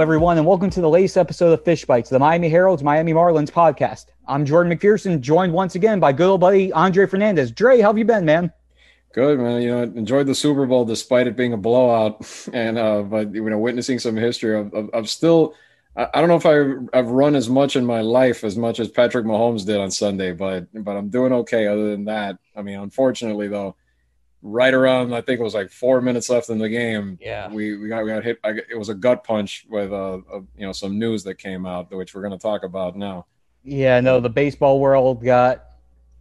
Everyone, and welcome to the latest episode of Fish Bites, the Miami Herald's Miami Marlins podcast. I'm Jordan McPherson, joined once again by good old buddy Andre Fernandez. Dre, how have you been, man? Good, man. You know, enjoyed the Super Bowl despite it being a blowout, and uh, but you know, witnessing some history of, of, of still. I, don't know if I, I've run as much in my life as much as Patrick Mahomes did on Sunday, but but I'm doing okay. Other than that, I mean, unfortunately though, right around I think it was like four minutes left in the game. Yeah, we we got we got hit. I, it was a gut punch with uh, uh you know some news that came out, which we're going to talk about now. Yeah, no, the baseball world got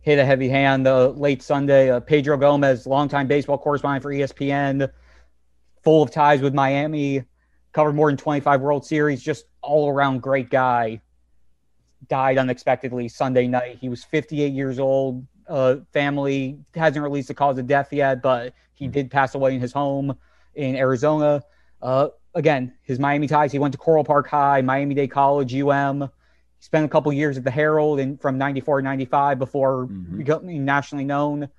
hit a heavy hand uh, late Sunday. Uh, Pedro Gomez, longtime baseball correspondent for ESPN, full of ties with Miami, covered more than 25 World Series, just all around great guy. Died unexpectedly Sunday night. He was 58 years old, uh, family hasn't released the cause of death yet, but he hmm. did pass away in his home in Arizona. Uh, again, his Miami ties. He went to Coral Park High, Miami Dade College, UM. He spent a couple years at the Herald and from 94 to 95 before mm-hmm. becoming nationally known.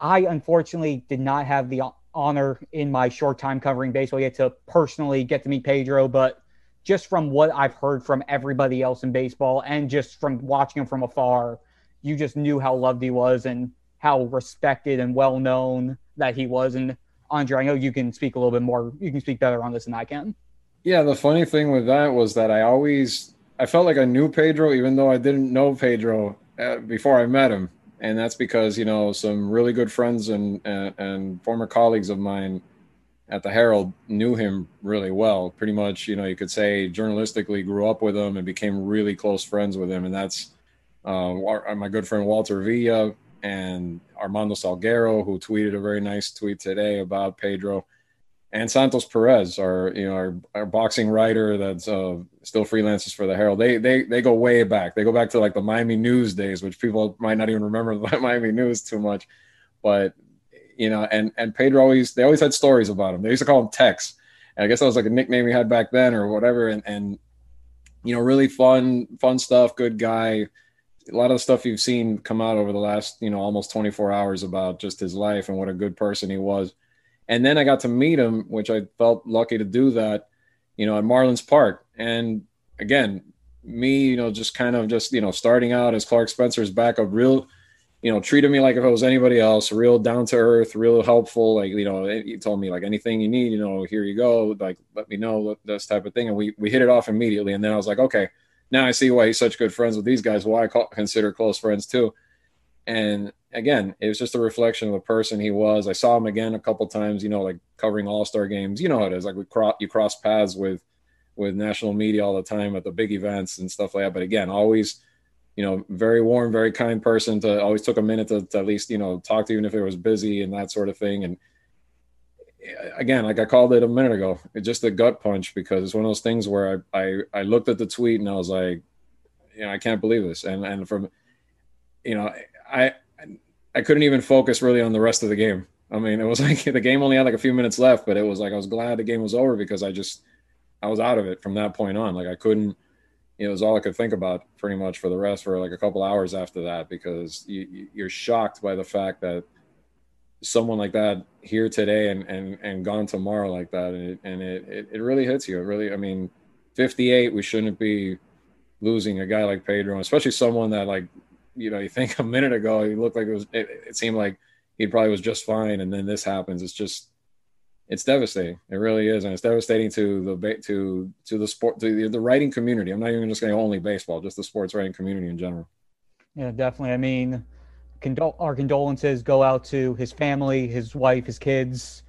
I unfortunately did not have the honor in my short time covering baseball yet to personally get to meet Pedro, but just from what I've heard from everybody else in baseball and just from watching him from afar, you just knew how loved he was and how respected and well known that he was. And Andre, I know you can speak a little bit more. You can speak better on this than I can. Yeah, the funny thing with that was that I always I felt like I knew Pedro, even though I didn't know Pedro uh, before I met him, and that's because you know some really good friends and, and and former colleagues of mine at the Herald knew him really well. Pretty much, you know, you could say journalistically grew up with him and became really close friends with him, and that's uh, my good friend Walter Villa and Armando Salguero, who tweeted a very nice tweet today about Pedro, and Santos Perez, our you know our, our boxing writer that's uh, still freelances for the Herald. They they they go way back. They go back to like the Miami News days, which people might not even remember the Miami News too much, but you know, and and Pedro always they always had stories about him. They used to call him Tex. And I guess that was like a nickname he had back then or whatever. And and you know, really fun fun stuff. Good guy a lot of the stuff you've seen come out over the last you know almost 24 hours about just his life and what a good person he was. And then i got to meet him which i felt lucky to do that you know at marlins park. And again me you know just kind of just you know starting out as clark spencer's backup real you know treated me like if it was anybody else real down to earth real helpful like you know he told me like anything you need you know here you go like let me know this type of thing. And we we hit it off immediately. And then i was like okay now I see why he's such good friends with these guys, why I call, consider close friends too. And again, it was just a reflection of the person he was. I saw him again a couple times, you know, like covering All Star games. You know how it is. Like we cross, you cross paths with with national media all the time at the big events and stuff like that. But again, always, you know, very warm, very kind person. To always took a minute to, to at least you know talk to even if it was busy and that sort of thing. And again, like I called it a minute ago, just a gut punch because it's one of those things where I, I, I looked at the tweet and I was like, you know, I can't believe this. And, and from, you know, I, I couldn't even focus really on the rest of the game. I mean, it was like the game only had like a few minutes left, but it was like I was glad the game was over because I just I was out of it from that point on. Like I couldn't, it was all I could think about pretty much for the rest for like a couple hours after that because you, you're shocked by the fact that someone like that here today and and and gone tomorrow like that and it, and it, it, really hits you. It really i mean 58 we shouldn't be losing a guy like pedro especially someone that like you know you think a minute ago he looked like it was it, it seemed like he probably was just fine and then this happens. It's just it's devastating. It really is and it's devastating to the to to the sport to the, the writing community. I'm not even just saying only baseball just the sports writing community in general. Yeah definitely. I mean condol- our condolences go out to his family, his wife, his kids,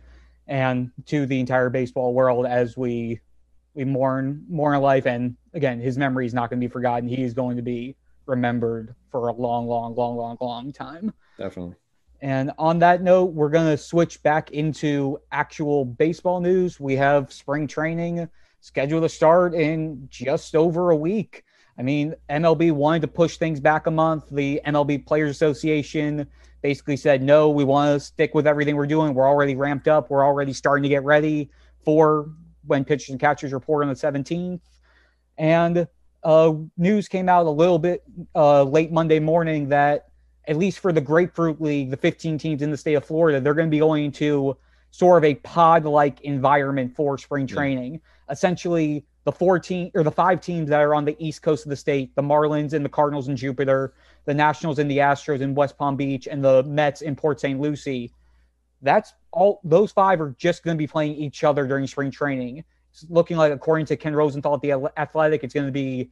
and to the entire baseball world as we we mourn mourn life. And again, his memory is not going to be forgotten. He is going to be remembered for a long, long, long, long, long time. Definitely. And on that note, we're going to switch back into actual baseball news. We have spring training scheduled to start in just over a week. I mean, MLB wanted to push things back a month. The MLB Players Association basically said, no, we want to stick with everything we're doing. We're already ramped up. We're already starting to get ready for when pitchers and catchers report on the 17th. And uh, news came out a little bit uh, late Monday morning that, at least for the Grapefruit League, the 15 teams in the state of Florida, they're going to be going to sort of a pod like environment for spring training. Yeah. Essentially, the four team or the five teams that are on the east coast of the state the Marlins and the Cardinals in Jupiter, the Nationals and the Astros in West Palm Beach, and the Mets in Port St. Lucie. That's all, those five are just going to be playing each other during spring training. It's looking like, according to Ken Rosenthal at the Athletic, it's going to be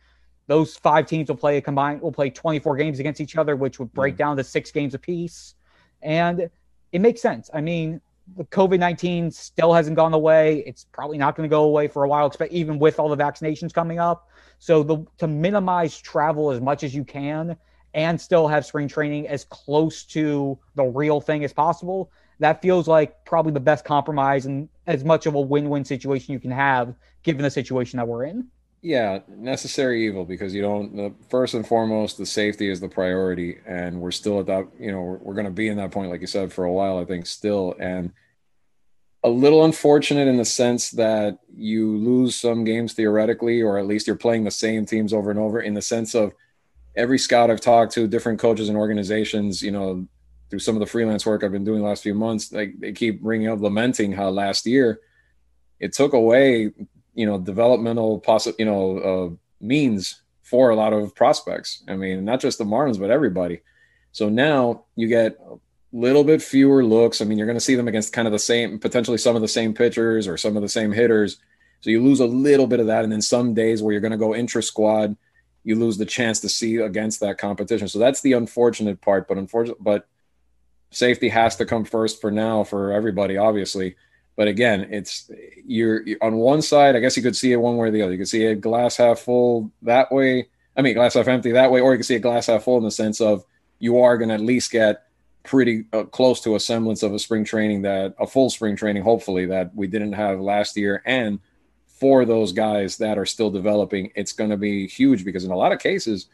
those five teams will play a combined will play 24 games against each other, which would break mm. down to six games apiece. And it makes sense. I mean, the COVID 19 still hasn't gone away. It's probably not going to go away for a while, even with all the vaccinations coming up. So, the, to minimize travel as much as you can and still have spring training as close to the real thing as possible, that feels like probably the best compromise and as much of a win win situation you can have given the situation that we're in. Yeah, necessary evil because you don't. First and foremost, the safety is the priority, and we're still at that. You know, we're, we're going to be in that point, like you said, for a while. I think still, and a little unfortunate in the sense that you lose some games theoretically, or at least you're playing the same teams over and over. In the sense of every scout I've talked to, different coaches and organizations, you know, through some of the freelance work I've been doing the last few months, like they keep bringing up lamenting how last year it took away you know developmental possible you know uh, means for a lot of prospects. I mean, not just the Marlins, but everybody. So now you get a little bit fewer looks. I mean, you're going to see them against kind of the same, potentially some of the same pitchers or some of the same hitters. So you lose a little bit of that. And then some days where you're going to go intra squad, you lose the chance to see against that competition. So that's the unfortunate part. But unfortunately, but safety has to come first for now for everybody, obviously. But again, it's you're, on one side. I guess you could see it one way or the other. You could see a glass half full that way. I mean, glass half empty that way, or you can see a glass half full in the sense of you are going to at least get pretty uh, close to a semblance of a spring training that a full spring training, hopefully that we didn't have last year. And for those guys that are still developing, it's going to be huge because in a lot of cases,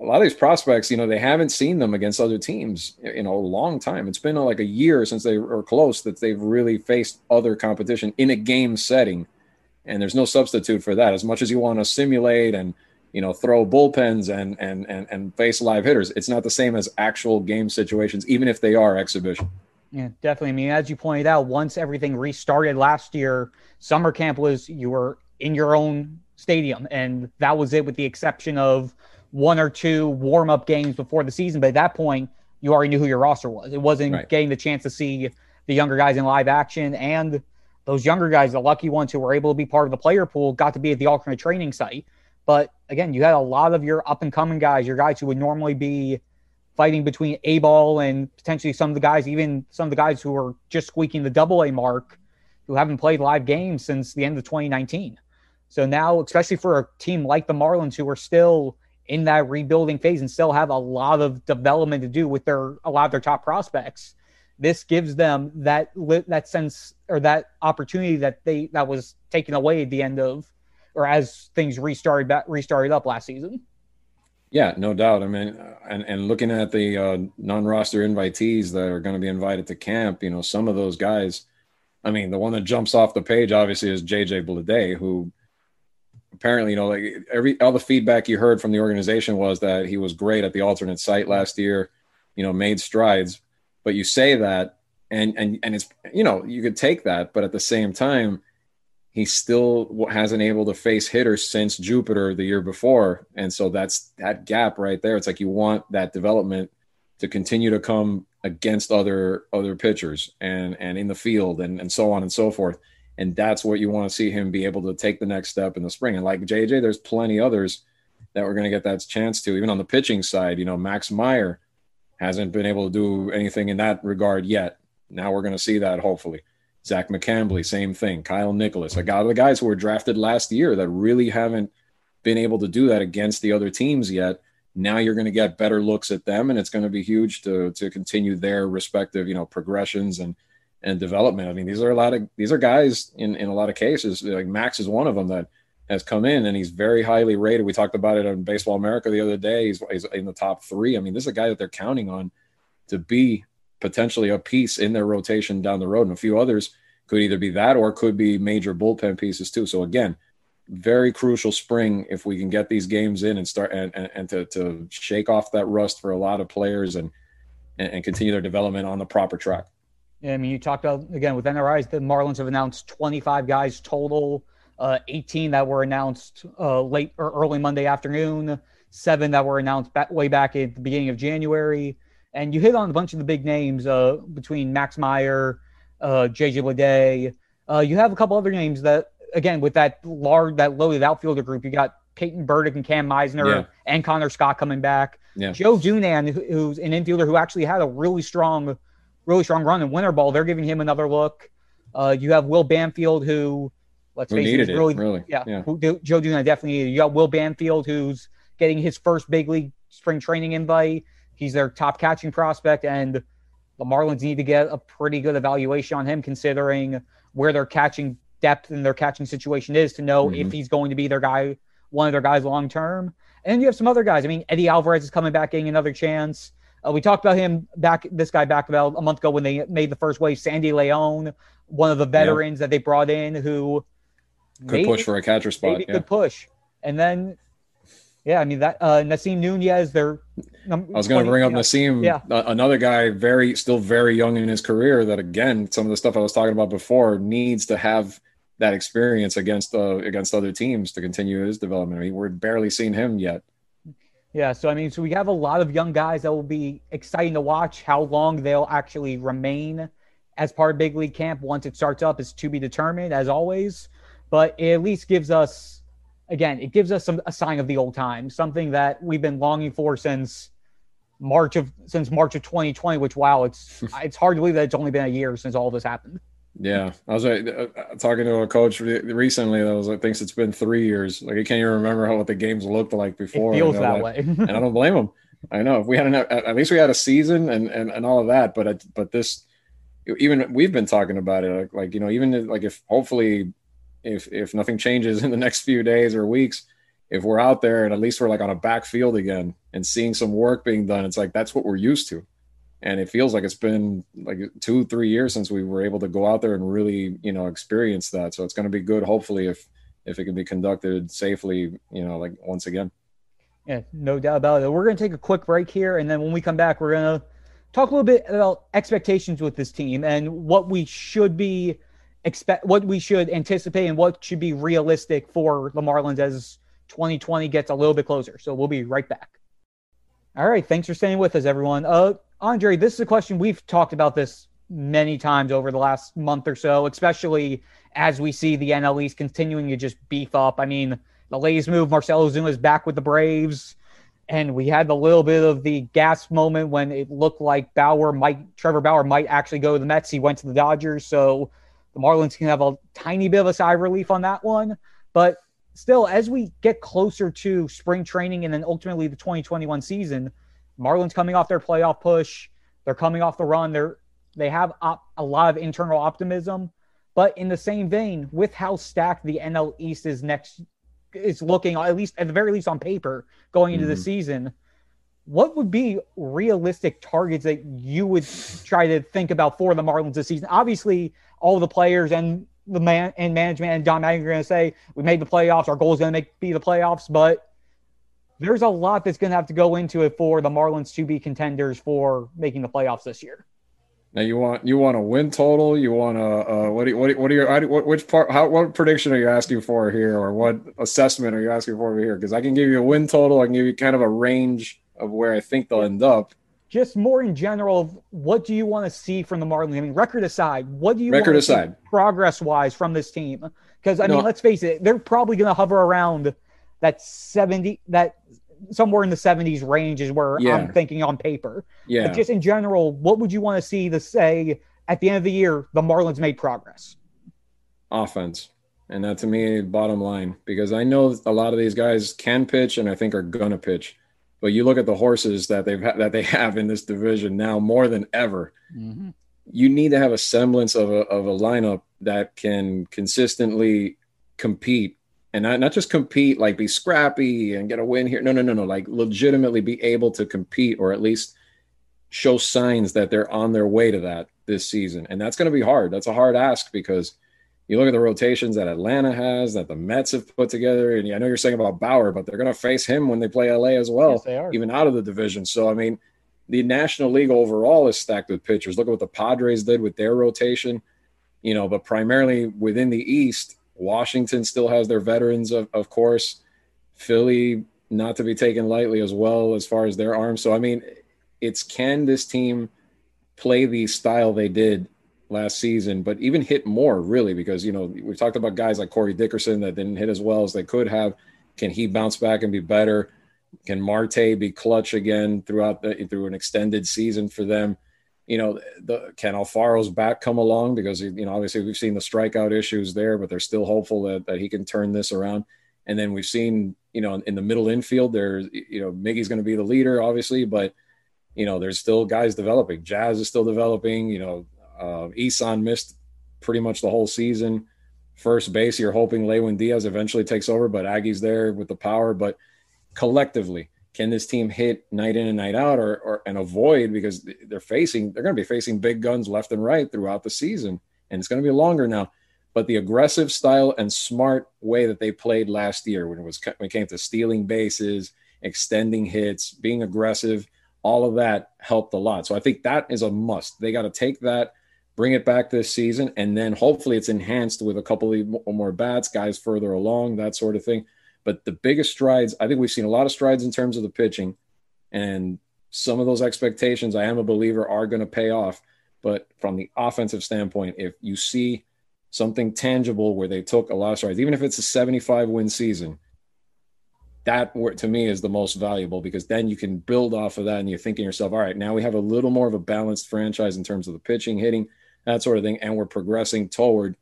a lot of these prospects, you know, they haven't seen them against other teams in a long time. It's been uh, like a year since they were close that they've really faced other competition in a game setting. And there's no substitute for that. As much as you want to simulate and, you know, throw bullpens and and and and face live hitters, it's not the same as actual game situations, even if they are exhibition. Yeah, definitely. I mean, as you pointed out, once everything restarted last year, summer camp was you were in your own stadium, and that was it, with the exception of one or two warm up games before the season. But at that point, you already knew who your roster was. It wasn't right. getting the chance to see the younger guys in live action. And those younger guys, the lucky ones who were able to be part of the player pool, got to be at the alternate training site. But again, you had a lot of your up and coming guys, your guys who would normally be fighting between A ball and potentially some of the guys, even some of the guys who were just squeaking the double A mark, who haven't played live games since the end of 2019. So now, especially for a team like the Marlins, who are still in that rebuilding phase and still have a lot of development to do with their a lot of their top prospects. This gives them that that sense or that opportunity that they that was taken away at the end of or as things restarted back restarted up last season. Yeah, no doubt. I mean, and and looking at the uh, non-roster invitees that are going to be invited to camp, you know, some of those guys. I mean, the one that jumps off the page obviously is JJ Bleday, who apparently, you know, like every all the feedback you heard from the organization was that he was great at the alternate site last year, you know, made strides. But you say that, and and and it's you know you could take that, but at the same time, he still hasn't able to face hitters since Jupiter the year before, and so that's that gap right there. It's like you want that development to continue to come against other other pitchers and and in the field and and so on and so forth and that's what you want to see him be able to take the next step in the spring. And like JJ, there's plenty others that we're going to get that chance to. Even on the pitching side, you know, Max Meyer hasn't been able to do anything in that regard yet. Now we're going to see that hopefully. Zach McCambley, same thing. Kyle Nicolas, a guy the guys who were drafted last year that really haven't been able to do that against the other teams yet. Now you're going to get better looks at them, and it's going to be huge to to continue their respective, you know, progressions and and development. I mean, these are a lot of these are guys in in a lot of cases. Like Max is one of them that has come in and he's very highly rated. We talked about it on Baseball America the other day. He's, he's in the top three. I mean, this is a guy that they're counting on to be potentially a piece in their rotation down the road. And a few others could either be that or could be major bullpen pieces too. So again, very crucial spring if we can get these games in and start and, and, and to, to shake off that rust for a lot of players and, and continue their development on the proper track. I mean, you talked about again with NRIs, the Marlins have announced 25 guys total, uh, 18 that were announced uh, late or early Monday afternoon, seven that were announced back, way back at the beginning of January. And you hit on a bunch of the big names uh, between Max Meyer, uh, JJ Bleday. Uh, you have a couple other names that, again, with that large, that loaded outfielder group, you got Peyton Burdick and Cam Misner Yeah. and Connor Scott coming back. Yeah. Joe Dunand, who's an infielder who actually had a really strong, really strong run in winter ball, they're giving him another look. Uh, you have Will Banfield, who, let's Who face it, really, really. yeah, Yeah. who- Joe Dunand definitely needed. You got Will Banfield, who's getting his first big league spring training invite. He's their top catching prospect, and the Marlins need to get a pretty good evaluation on him, considering where their catching depth and their catching situation is to know if Mhm. he's going to be their guy, one of their guys long term. And then you have some other guys. I mean, Eddie Alvarez is coming back, getting another chance. Uh, we talked about him back, this guy back about a month ago when they made the first wave. Sandy Leon, one of the veterans that they brought in, who Could maybe- push for a catcher spot. maybe Yeah. could push. And then, yeah, I mean that uh, Nasim Nunez, their. I was going to bring up Nasim. Nasim, yeah. a- another guy very still very young in his career. That again, some of the stuff I was talking about before needs to have that experience against uh, against other teams to continue his development. I mean, we're barely seeing him yet. Yeah, so I mean, so we have a lot of young guys that will be exciting to watch. How long they'll actually remain as part of big league camp once it starts up is to be determined, as always. But it at least gives us, again, it gives us some a sign of the old times, something that we've been longing for since March of since March of 2020. Which wow, it's it's hard to believe that it's only been a year since all this happened. Yeah, I was uh, uh, talking to a coach recently that was like thinks it's been three years. Like he can't even remember how what the games looked like before. It feels you know, that like- way. and I don't blame him. I know if we had an, at least we had a season and and, and all of that, but but this even we've been talking about it like, like you know even like if hopefully if if nothing changes in the next few days or weeks if we're out there and at least we're like on a backfield again and seeing some work being done it's like that's what we're used to and it feels like it's been like two three years since we were able to go out there and really you know experience that so it's going to be good hopefully if if it can be conducted safely you know like once again Yeah, no doubt about it. We're going to take a quick break here, and then when we come back, we're going to talk a little bit about expectations with this team and what we should be expect, what we should anticipate, and what should be realistic for the Marlins as 2020 gets a little bit closer. So we'll be right back. All right, thanks for staying with us, everyone. Uh, Andre, this is a question we've talked about this many times over the last month or so, especially as we see the NL East continuing to just beef up. I mean, the latest move, Marcell Ozuna is back with the Braves. And we had the little bit of the gasp moment when it looked like Bauer might, Trevor Bauer might actually go to the Mets. He went to the Dodgers. So the Marlins can have a tiny bit of a sigh of relief on that one. But still, as we get closer to spring training and then ultimately the 2021 season, Marlins coming off their playoff push. They're coming off the run. They're, they have op- a lot of internal optimism. But in the same vein, with how stacked the NL East is next is looking, at least at the very least on paper, going into the Mhm. season, what would be realistic targets that you would try to think about for the Marlins this season? Obviously, all the players and the man and management and Don Mattingly are going to say we made the playoffs. Our goal is going to make be the playoffs, but there's a lot that's going to have to go into it for the Marlins to be contenders for making the playoffs this year. Now you want you want a win total? You want a uh, what? Do you, what? do- What are your? What, which part? How? What prediction are you asking for here, or what assessment are you asking for over here? Because I can give you a win total. I can give you kind of a range of where I think they'll end up. Just more in general, of what do you want to see from the Marlins? I mean, record aside, what do you Record aside. progress-wise from this team? Because I mean, No. let's face it, they're probably going to hover around that seventy, that somewhere in the seventies range is where Yeah. I'm thinking on paper. Yeah. But just in general, what would you want to see to say at the end of the year the Marlins made progress? offense. And that to me, bottom line, because I know a lot of these guys can pitch and I think are gonna pitch. But you look at the horses that they've ha- that they have in this division now more than ever. Mm-hmm. You need to have a semblance of a of a lineup that can consistently compete and not, not just compete like be scrappy and get a win here. No, no, no, no. Like legitimately be able to compete or at least show signs that they're on their way to that this season. And that's going to be hard. That's a hard ask because you look at the rotations that Atlanta has, that the Mets have put together. And I know you're saying about Bauer, but they're going to face him when they play LA as well, Yes, they are. even out of the division. So, I mean, the National League overall is stacked with pitchers. Look at what the Padres did with their rotation, you know, but primarily within the East, Washington still has their veterans, of, of course. Philly, not to be taken lightly as well as far as their arms. So, I mean, it's can this team play the style they did last season, but even hit more, really, because, you know, we've talked about guys like Corey Dickerson that didn't hit as well as they could have. Can he bounce back and be better? Can Marte be clutch again throughout the through an extended season for them? You know, the can Alfaro's back come along because you know obviously we've seen the strikeout issues there, but they're still hopeful that, that he can turn this around. And then we've seen, you know, in the middle infield, there's you know Miggy's going to be the leader, obviously, but you know there's still guys developing. Jazz is still developing. You know, uh, Isan missed pretty much the whole season. First base, you're hoping Lewin Diaz eventually takes over, but Aggie's there with the power. But collectively can this team hit night in and night out or, or and avoid because they're facing they're going to be facing big guns left and right throughout the season and it's going to be longer now. But the aggressive style and smart way that they played last year when it was when it came to stealing bases extending hits being aggressive all of that helped a lot. So i think that is a must. They got to take that bring it back this season and then hopefully it's enhanced with a couple of more bats guys further along that sort of thing but the biggest strides, I think we've seen a lot of strides in terms of the pitching, and some of those expectations, I am a believer, are going to pay off. But from the offensive standpoint, if you see something tangible where they took a lot of strides, even if it's a 75 win season, that to me is the most valuable because then you can build off of that and you're thinking yourself, all right, now we have a little more of a balanced franchise in terms of the pitching, hitting, that sort of thing, and we're progressing toward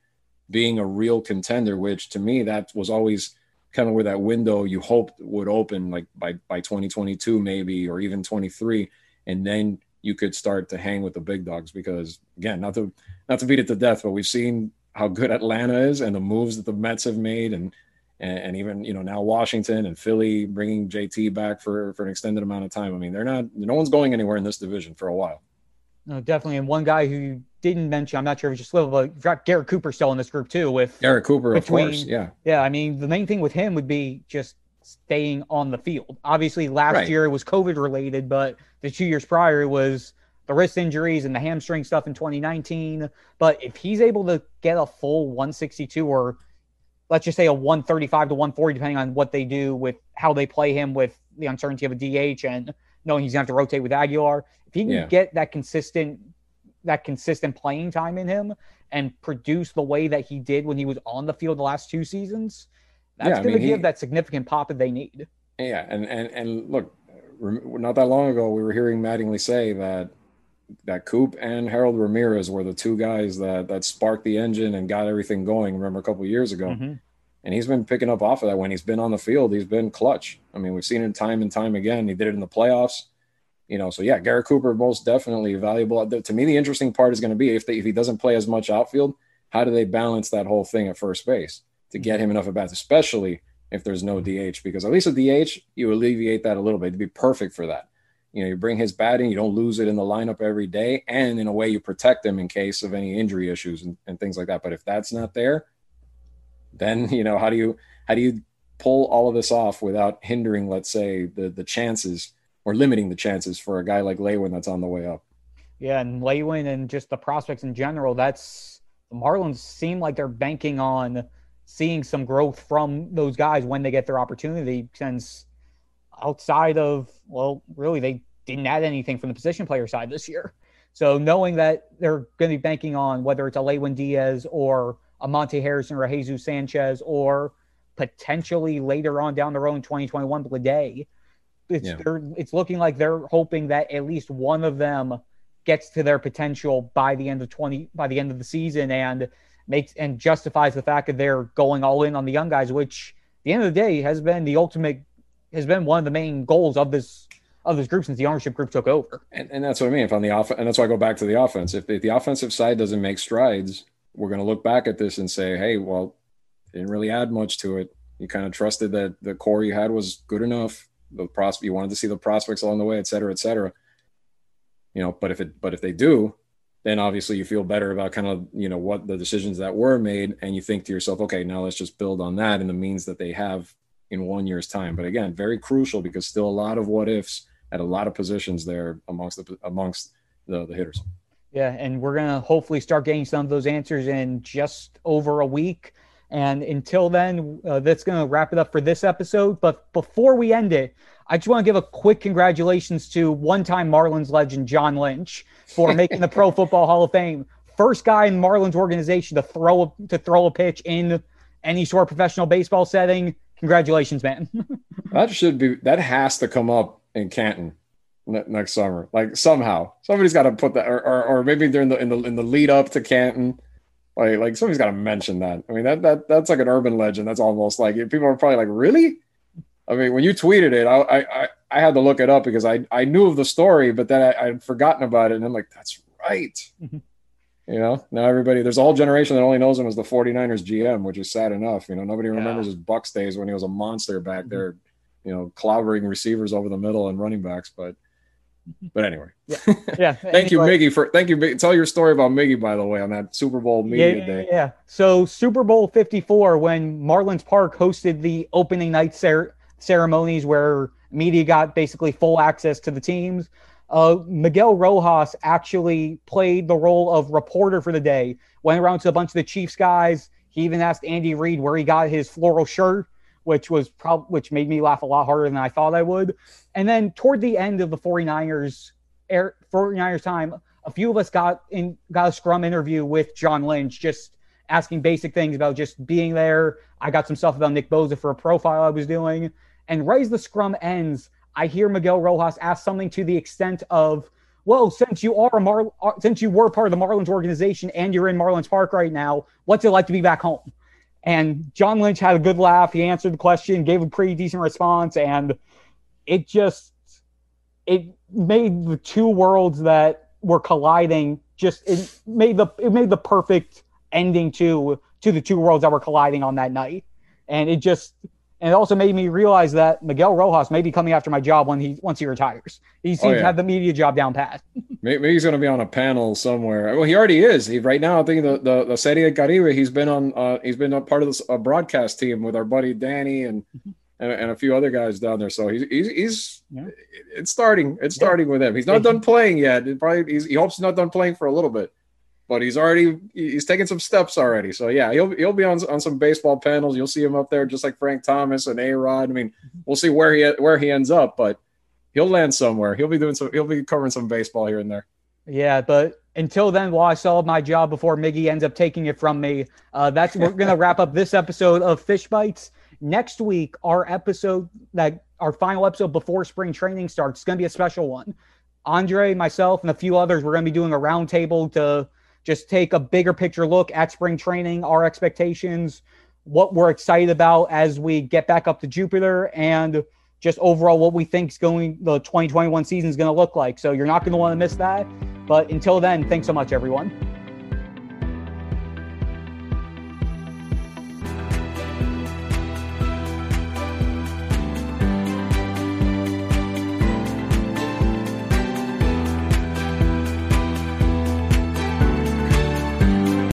being a real contender, which to me that was always kind of where that window you hoped would open like by by 2022 maybe or even 23 and then you could start to hang with the big dogs because again not to not to beat it to death but we've seen how good Atlanta is and the moves that the Mets have made and and, and even you know now Washington and Philly bringing JT back for for an extended amount of time. I mean they're not no one's going anywhere in this division for a while. No definitely. And one guy who didn't mention, I'm not sure if you just little, but you've got Garrett Cooper still in this group too. With Garrett Cooper, between, of course, yeah, yeah. I mean, the main thing with him would be just staying on the field. Obviously, last right. year it was COVID related, but the two years prior it was the wrist injuries and the hamstring stuff in 2019. But if he's able to get a full 162 or let's just say a 135 to 140, depending on what they do with how they play him with the uncertainty of a DH and knowing he's gonna have to rotate with Aguilar, if he can yeah. get that consistent that consistent playing time in him and produce the way that he did when he was on the field the last two seasons, that's yeah, going to give he, that significant pop that they need. Yeah, and and and look, not that long ago we were hearing Mattingly say that that Coop and Harold Ramirez were the two guys that that sparked the engine and got everything going. Remember a couple years ago, mm-hmm. and he's been picking up off of that when he's been on the field. He's been clutch. I mean, we've seen it time and time again. He did it in the playoffs you know, so yeah, Garrett Cooper most definitely valuable. To me, the interesting part is going to be if they, if he doesn't play as much outfield, how do they balance that whole thing at first base to get mm-hmm. him enough at bats, especially if there's no DH? Because at least with DH, you alleviate that a little bit. to be perfect for that. You know, you bring his batting, you don't lose it in the lineup every day, and in a way, you protect him in case of any injury issues and, and things like that. But if that's not there, then you know how do you how do you pull all of this off without hindering, let's say, the the chances or limiting the chances for a guy like Lewin that's on the way up. Yeah, and Lewin and just the prospects in general, that's the Marlins seem like they're banking on seeing some growth from those guys when they get their opportunity since outside of well, really they didn't add anything from the position player side this year. So knowing that they're going to be banking on whether it's a Lewin Diaz or a Monte Harrison or a Jesus Sanchez or potentially later on down the road in 2021 Bleday it's yeah. they're it's looking like they're hoping that at least one of them gets to their potential by the end of 20 by the end of the season and makes and justifies the fact that they're going all in on the young guys which the end of the day has been the ultimate has been one of the main goals of this of this group since the ownership group took over. And, and that's what i mean. If on the off and that's why i go back to the offense. If, if the offensive side doesn't make strides we're going to look back at this and say hey well didn't really add much to it. You kind of trusted that the core you had was good enough the prospect you wanted to see the prospects along the way, et cetera, et cetera. You know, but if it but if they do, then obviously you feel better about kind of you know what the decisions that were made, and you think to yourself, okay, now let's just build on that and the means that they have in one year's time. But again, very crucial because still a lot of what ifs at a lot of positions there amongst the amongst the, the hitters. Yeah, and we're gonna hopefully start getting some of those answers in just over a week. And until then, uh, that's going to wrap it up for this episode. But before we end it, I just want to give a quick congratulations to one time Marlins legend John Lynch for making the Pro Football Hall of Fame. First guy in Marlins organization to throw a, to throw a pitch in any sort of professional baseball setting. Congratulations, man. that should be that has to come up in Canton next summer. Like somehow somebody's got to put that, or, or, or maybe during the in the in the lead up to Canton like, like somebody's got to mention that. I mean, that that that's like an urban legend. That's almost like people are probably like, really? I mean, when you tweeted it, I I I had to look it up because I I knew of the story, but then I, I'd forgotten about it, and I'm like, that's right. Mm-hmm. You know, now everybody there's a whole generation that only knows him as the 49ers GM, which is sad enough. You know, nobody remembers yeah. his Bucs days when he was a monster back mm-hmm. there, you know, clobbering receivers over the middle and running backs. But but anyway, yeah, yeah. thank anyway. you, Miggy, for thank you. Tell your story about Miggy, by the way, on that Super Bowl media yeah, day. Yeah. So Super Bowl Fifty Four, when Marlins Park hosted the opening night cer- ceremonies, where media got basically full access to the teams. Uh, Miguel Rojas actually played the role of reporter for the day. Went around to a bunch of the Chiefs guys. He even asked Andy Reid where he got his floral shirt which was prob- which made me laugh a lot harder than I thought I would. And then toward the end of the 49ers air 49ers time, a few of us got in got a scrum interview with John Lynch, just asking basic things about just being there. I got some stuff about Nick Bosa for a profile I was doing. And right as the scrum ends, I hear Miguel Rojas ask something to the extent of, "Well, since you are a Mar- since you were part of the Marlins organization and you're in Marlins Park right now, what's it like to be back home?" And John Lynch had a good laugh. He answered the question, gave a pretty decent response, and it just it made the two worlds that were colliding just it made the it made the perfect ending to to the two worlds that were colliding on that night. And it just and it also made me realize that Miguel Rojas may be coming after my job when he once he retires. He seems oh, yeah. to have the media job down pat. maybe he's going to be on a panel somewhere. Well, he already is. He right now. I think the the, the Serie Caribe. He's been on. Uh, he's been a part of the broadcast team with our buddy Danny and. Mm-hmm. And, and, a few other guys down there. So he's he's, he's yeah. it's starting. It's starting yeah. with him. He's not done playing yet. It probably he hopes he's not done playing for a little bit but he's already he's taking some steps already. So yeah, he'll he'll be on on some baseball panels. You'll see him up there just like Frank Thomas and A Rod. I mean, we'll see where he where he ends up, but he'll land somewhere. He'll be doing some. He'll be covering some baseball here and there. Yeah, but until then, while I have my job before Miggy ends up taking it from me, uh, that's we're gonna wrap up this episode of Fish Bites. Next week, our episode that our final episode before spring training starts is gonna be a special one. Andre, myself, and a few others, we're gonna be doing a roundtable to just take a bigger picture look at spring training, our expectations, what we're excited about as we get back up to Jupiter, and just overall what we think is going the 2021 season is going to look like. So you're not going to want to miss that. But until then, thanks so much, everyone.